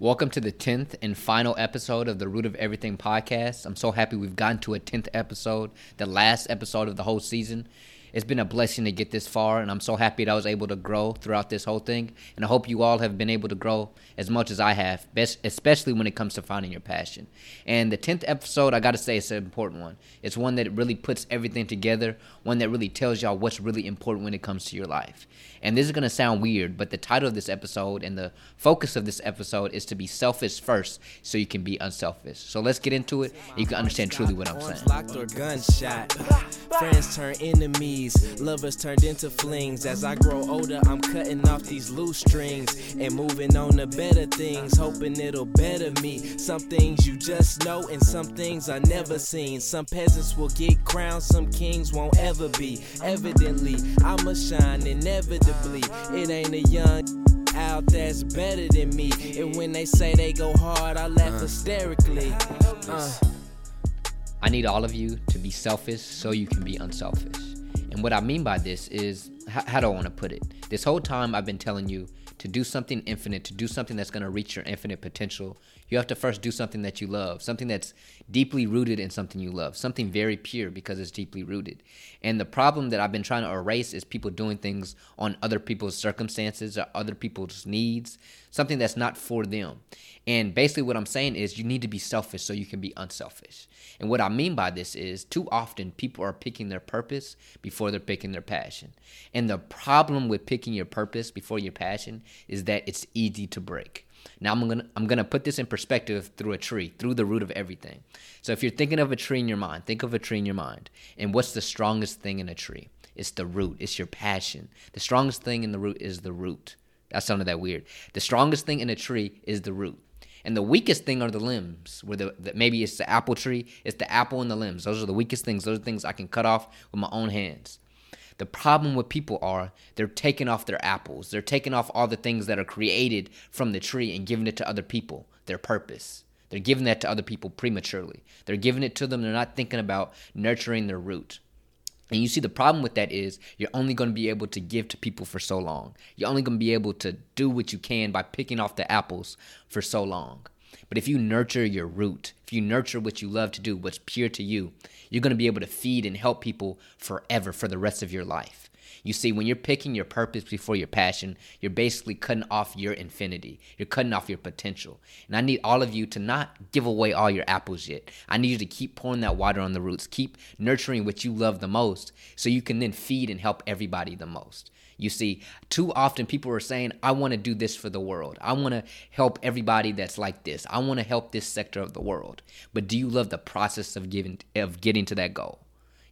Welcome to the 10th and final episode of the Root of Everything podcast. I'm so happy we've gotten to a 10th episode, the last episode of the whole season. It's been a blessing to get this far, and I'm so happy that I was able to grow throughout this whole thing. And I hope you all have been able to grow as much as I have, best, especially when it comes to finding your passion. And the 10th episode, I got to say, it's an important one. It's one that really puts everything together, one that really tells y'all what's really important when it comes to your life. And this is to sound weird, but the title of this episode and the focus of this episode is to be selfish first so you can be unselfish. So let's get into it. you can understand truly what I'm saying. Locked or gunshot. Friends turn enemies, lovers turned into flings. As I grow older, I'm cutting off these loose strings and moving on to better things, hoping it'll better me. Some things you just know, and some things I never seen. Some peasants will get crowned, some kings won't ever be. Evidently, I'ma shine inevitably. It ain't a young out that's better than me. And when they say they go hard, I laugh hysterically. Uh. I need all of you to be selfish so you can be unselfish. And what I mean by this is, how, do I want to put it? This whole time I've been telling you to do something infinite, to do something that's going to reach your infinite potential, you have to first do something that you love, something that's deeply rooted in something you love, something very pure because it's deeply rooted. And the problem that I've been trying to erase is people doing things on other people's circumstances or other people's needs, something that's not for them. And basically, what I'm saying is you need to be selfish so you can be unselfish. And what I mean by this is too often people are picking their purpose before they're picking their passion. And the problem with picking your purpose before your passion is that it's easy to break. Now I'm gonna I'm gonna put this in perspective through a tree, through the root of everything. So if you're thinking of a tree in your mind, think of a tree in your mind. And what's the strongest thing in a tree? It's the root. It's your passion. The strongest thing in the root is the root. That sounded that weird. The strongest thing in a tree is the root. And the weakest thing are the limbs. Where the, the, maybe it's the apple tree, it's the apple and the limbs. Those are the weakest things. Those are things I can cut off with my own hands. The problem with people are they're taking off their apples. They're taking off all the things that are created from the tree and giving it to other people, their purpose. They're giving that to other people prematurely. They're giving it to them. They're not thinking about nurturing their root. And you see, the problem with that is you're only going to be able to give to people for so long. You're only going to be able to do what you can by picking off the apples for so long. But if you nurture your root, if you nurture what you love to do, what's pure to you, you're going to be able to feed and help people forever for the rest of your life. You see, when you're picking your purpose before your passion, you're basically cutting off your infinity. You're cutting off your potential. And I need all of you to not give away all your apples yet. I need you to keep pouring that water on the roots, keep nurturing what you love the most so you can then feed and help everybody the most. You see, too often people are saying, I want to do this for the world. I want to help everybody that's like this. I want to help this sector of the world. But do you love the process of giving of getting to that goal?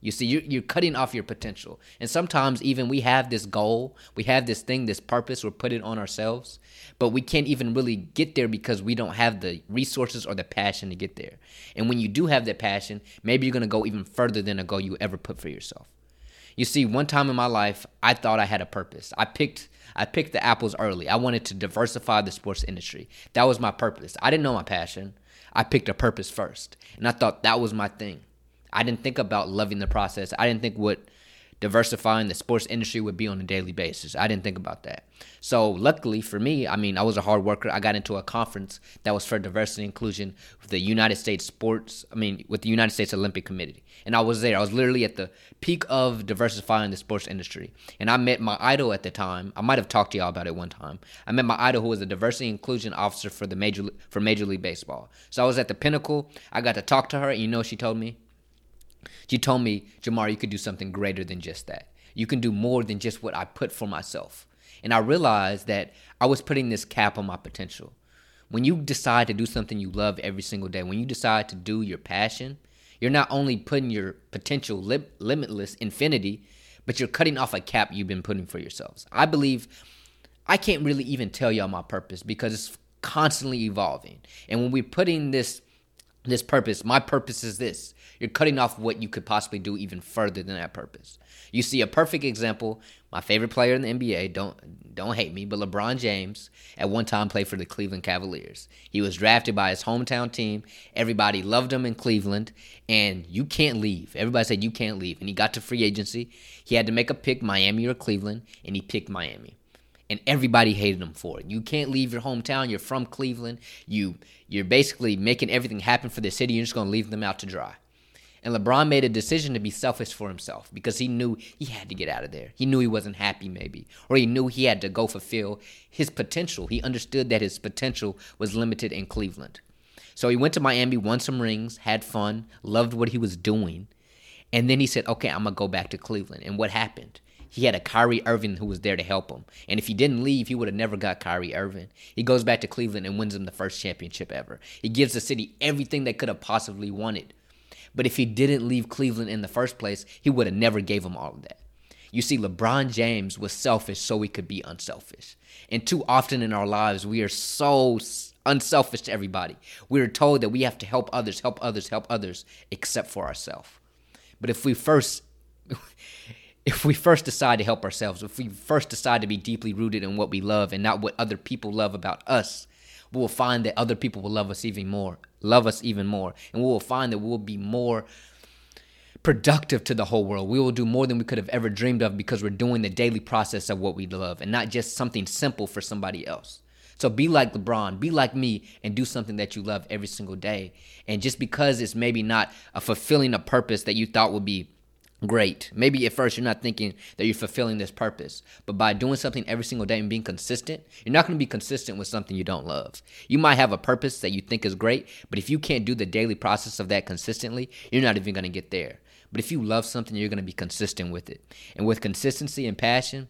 You see, you're, you're cutting off your potential. And sometimes, even we have this goal, we have this thing, this purpose, we're putting on ourselves, but we can't even really get there because we don't have the resources or the passion to get there. And when you do have that passion, maybe you're going to go even further than a goal you ever put for yourself. You see, one time in my life, I thought I had a purpose. I picked I picked the apples early. I wanted to diversify the sports industry. That was my purpose. I didn't know my passion. I picked a purpose first. And I thought that was my thing. I didn't think about loving the process. I didn't think what diversifying the sports industry would be on a daily basis. I didn't think about that. So luckily for me, I mean, I was a hard worker. I got into a conference that was for diversity and inclusion with the United States Sports, I mean, with the United States Olympic Committee. And I was there. I was literally at the peak of diversifying the sports industry. And I met my idol at the time. I might have talked to y'all about it one time. I met my idol who was a diversity and inclusion officer for the major for Major League Baseball. So I was at the pinnacle. I got to talk to her, and you know she told me? She told me, Jamar, you could do something greater than just that. You can do more than just what I put for myself. And I realized that I was putting this cap on my potential. When you decide to do something you love every single day, when you decide to do your passion, you're not only putting your potential li- limitless infinity, but you're cutting off a cap you've been putting for yourselves. I believe I can't really even tell y'all my purpose because it's constantly evolving. And when we're putting this this purpose, my purpose is this. You're cutting off what you could possibly do even further than that purpose. You see a perfect example. My favorite player in the NBA, don't don't hate me, but LeBron James at one time played for the Cleveland Cavaliers. He was drafted by his hometown team. Everybody loved him in Cleveland, and you can't leave. Everybody said you can't leave. And he got to free agency. He had to make a pick, Miami or Cleveland, and he picked Miami. And everybody hated him for it. You can't leave your hometown. You're from Cleveland. You you're basically making everything happen for the city. You're just going to leave them out to dry. And LeBron made a decision to be selfish for himself because he knew he had to get out of there. He knew he wasn't happy, maybe, or he knew he had to go fulfill his potential. He understood that his potential was limited in Cleveland. So he went to Miami, won some rings, had fun, loved what he was doing. And then he said, okay, I'm going to go back to Cleveland. And what happened? He had a Kyrie Irving who was there to help him. And if he didn't leave, he would have never got Kyrie Irving. He goes back to Cleveland and wins them the first championship ever. He gives the city everything they could have possibly wanted. But if he didn't leave Cleveland in the first place, he would have never gave him all of that. You see, LeBron James was selfish so we could be unselfish. And too often in our lives, we are so unselfish to everybody. We are told that we have to help others, help others, help others, except for ourselves. But if we first if we first decide to help ourselves, if we first decide to be deeply rooted in what we love and not what other people love about us, we will find that other people will love us even more, love us even more, and we will find that we'll be more productive to the whole world. We will do more than we could have ever dreamed of because we're doing the daily process of what we love and not just something simple for somebody else. So be like LeBron, be like me, and do something that you love every single day. And just because it's maybe not a fulfilling a purpose that you thought would be great. Maybe at first you're not thinking that you're fulfilling this purpose, but by doing something every single day and being consistent, you're not going to be consistent with something you don't love. You might have a purpose that you think is great, but if you can't do the daily process of that consistently, you're not even going to get there. But if you love something, you're going to be consistent with it. And with consistency and passion,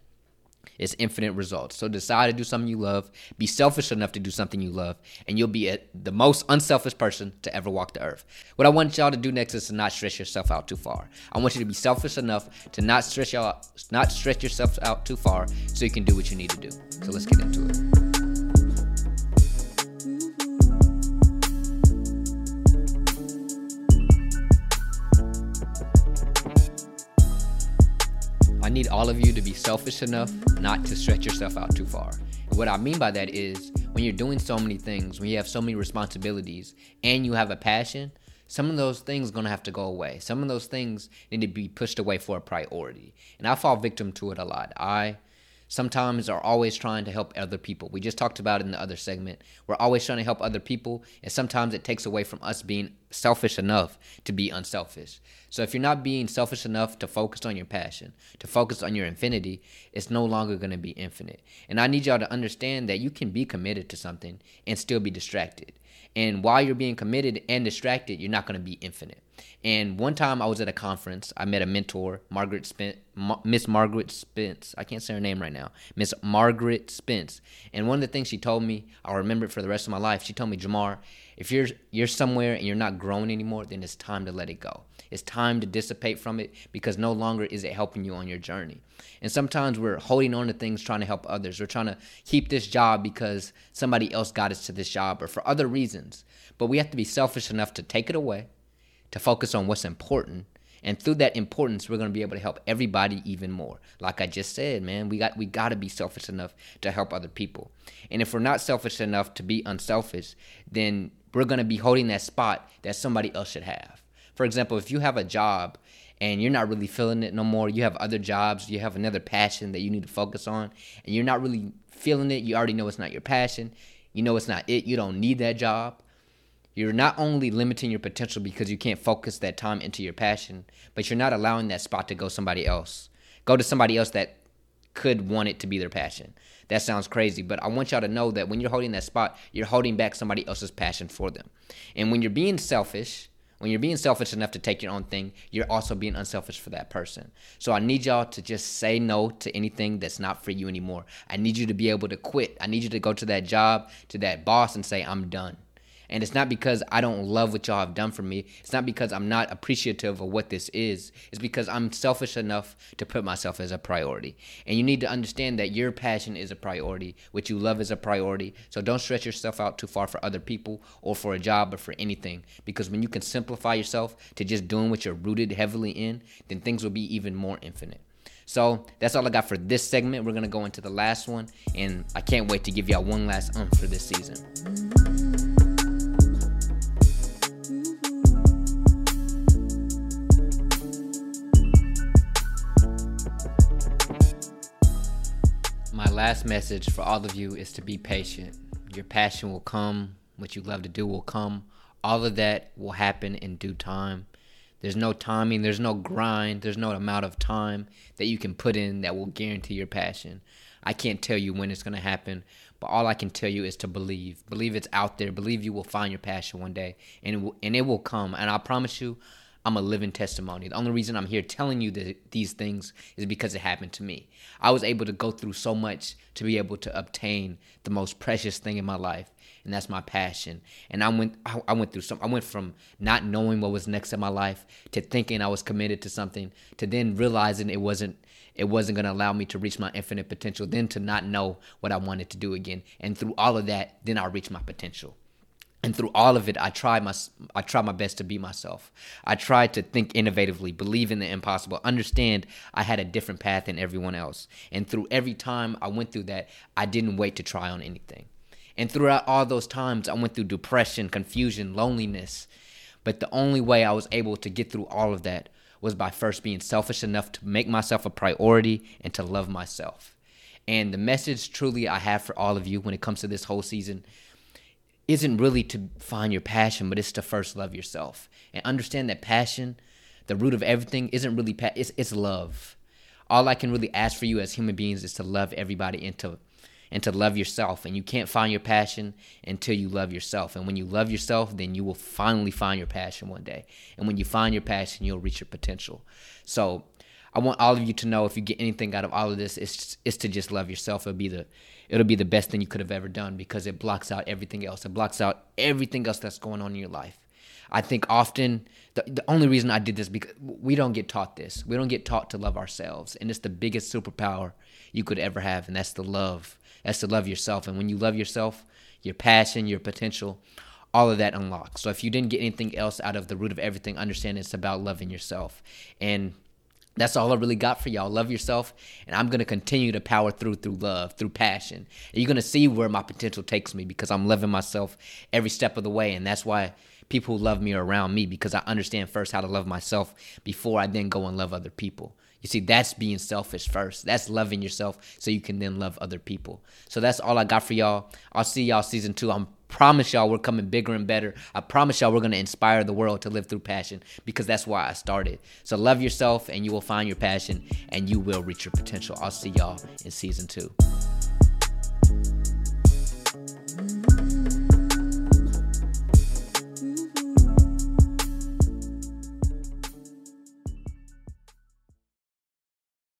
is infinite results. So decide to do something you love, be selfish enough to do something you love, and you'll be a, the most unselfish person to ever walk the earth. What I want y'all to do next is to not stress yourself out too far. I want you to be selfish enough to not stress y'all not stretch yourself out too far so you can do what you need to do. So let's get into it. Need all of you to be selfish enough not to stretch yourself out too far. And what I mean by that is when you're doing so many things, when you have so many responsibilities, and you have a passion, some of those things are going to have to go away. Some of those things need to be pushed away for a priority. And I fall victim to it a lot. I sometimes are always trying to help other people. We just talked about it in the other segment. We're always trying to help other people, and sometimes it takes away from us being selfish enough to be unselfish. So if you're not being selfish enough to focus on your passion, to focus on your infinity, it's no longer going to be infinite. And I need y'all to understand that you can be committed to something and still be distracted. And while you're being committed and distracted, you're not going to be infinite. And one time I was at a conference, I met a mentor, Margaret Spence, Miss Margaret Spence. I can't say her name right now. Miss Margaret Spence. And one of the things she told me, I'll remember it for the rest of my life. She told me, Jamar, if you're you're somewhere and you're not growing anymore, then it's time to let it go. It's time to dissipate from it because no longer is it helping you on your journey. And sometimes we're holding on to things trying to help others. We're trying to keep this job because somebody else got us to this job or for other reasons. But we have to be selfish enough to take it away, to focus on what's important, and through that importance we're going to be able to help everybody even more like i just said man we got we got to be selfish enough to help other people and if we're not selfish enough to be unselfish then we're going to be holding that spot that somebody else should have for example, if you have a job and you're not really feeling it no more, you have other jobs, you have another passion that you need to focus on, and you're not really feeling it, you already know it's not your passion, you know it's not it, you don't need that job. You're not only limiting your potential because you can't focus that time into your passion, but you're not allowing that spot to go somebody else. Go to somebody else that could want it to be their passion. That sounds crazy, but I want y'all to know that when you're holding that spot, you're holding back somebody else's passion for them. And when you're being selfish, when you're being selfish enough to take your own thing, you're also being unselfish for that person. So I need y'all to just say no to anything that's not for you anymore. I need you to be able to quit. I need you to go to that job, to that boss, and say, I'm done. And it's not because I don't love what y'all have done for me. It's not because I'm not appreciative of what this is. It's because I'm selfish enough to put myself as a priority. And you need to understand that your passion is a priority, what you love is a priority. So don't stretch yourself out too far for other people or for a job or for anything. Because when you can simplify yourself to just doing what you're rooted heavily in, then things will be even more infinite. So that's all I got for this segment. We're gonna go into the last one, and I can't wait to give y'all one last umph for this season. Last message for all of you is to be patient. Your passion will come, what you love to do will come. All of that will happen in due time. There's no timing, there's no grind, there's no amount of time that you can put in that will guarantee your passion. I can't tell you when it's going to happen, but all I can tell you is to believe. Believe it's out there. Believe you will find your passion one day, and it will, and it will come. And I promise you, I'm a living testimony. The only reason I'm here telling you that these things is because it happened to me. I was able to go through so much to be able to obtain the most precious thing in my life, and that's my passion. And I went I went through some I went from not knowing what was next in my life to thinking I was committed to something to then realizing it wasn't it wasn't going to allow me to reach my infinite potential, then to not know what I wanted to do again. And through all of that, then I reached my potential and through all of it i tried my i tried my best to be myself. I tried to think innovatively believe in the impossible understand i had a different path than everyone else. And through every time i went through that i didn't wait to try on anything. And throughout all those times i went through depression confusion loneliness. But the only way i was able to get through all of that was by first being selfish enough to make myself a priority and to love myself. And the message truly i have for all of you when it comes to this whole season isn't really to find your passion, but it's to first love yourself and understand that passion, the root of everything, isn't really pa- it's it's love. All I can really ask for you as human beings is to love everybody and to and to love yourself. And you can't find your passion until you love yourself. And when you love yourself, then you will finally find your passion one day. And when you find your passion, you'll reach your potential. So I want all of you to know if you get anything out of all of this, it's it's to just love yourself. It'll be the it'll be the best thing you could have ever done because it blocks out everything else. It blocks out everything else that's going on in your life. I think often the, the only reason I did this because we don't get taught this. We don't get taught to love ourselves, and it's the biggest superpower you could ever have, and that's the love. That's to love yourself, and when you love yourself, your passion, your potential, all of that unlocks. So if you didn't get anything else out of the root of everything, understand it's about loving yourself. And that's all I really got for y'all. Love yourself, and I'm gonna continue to power through through love, through passion. And you're gonna see where my potential takes me because I'm loving myself every step of the way, and that's why people who love me are around me because I understand first how to love myself before I then go and love other people. You see, that's being selfish first. That's loving yourself so you can then love other people. So that's all I got for y'all. I'll see y'all season two. I'm promise y'all we're coming bigger and better. I promise y'all we're going to inspire the world to live through passion because that's why I started. So love yourself and you will find your passion and you will reach your potential. I'll see y'all in season two.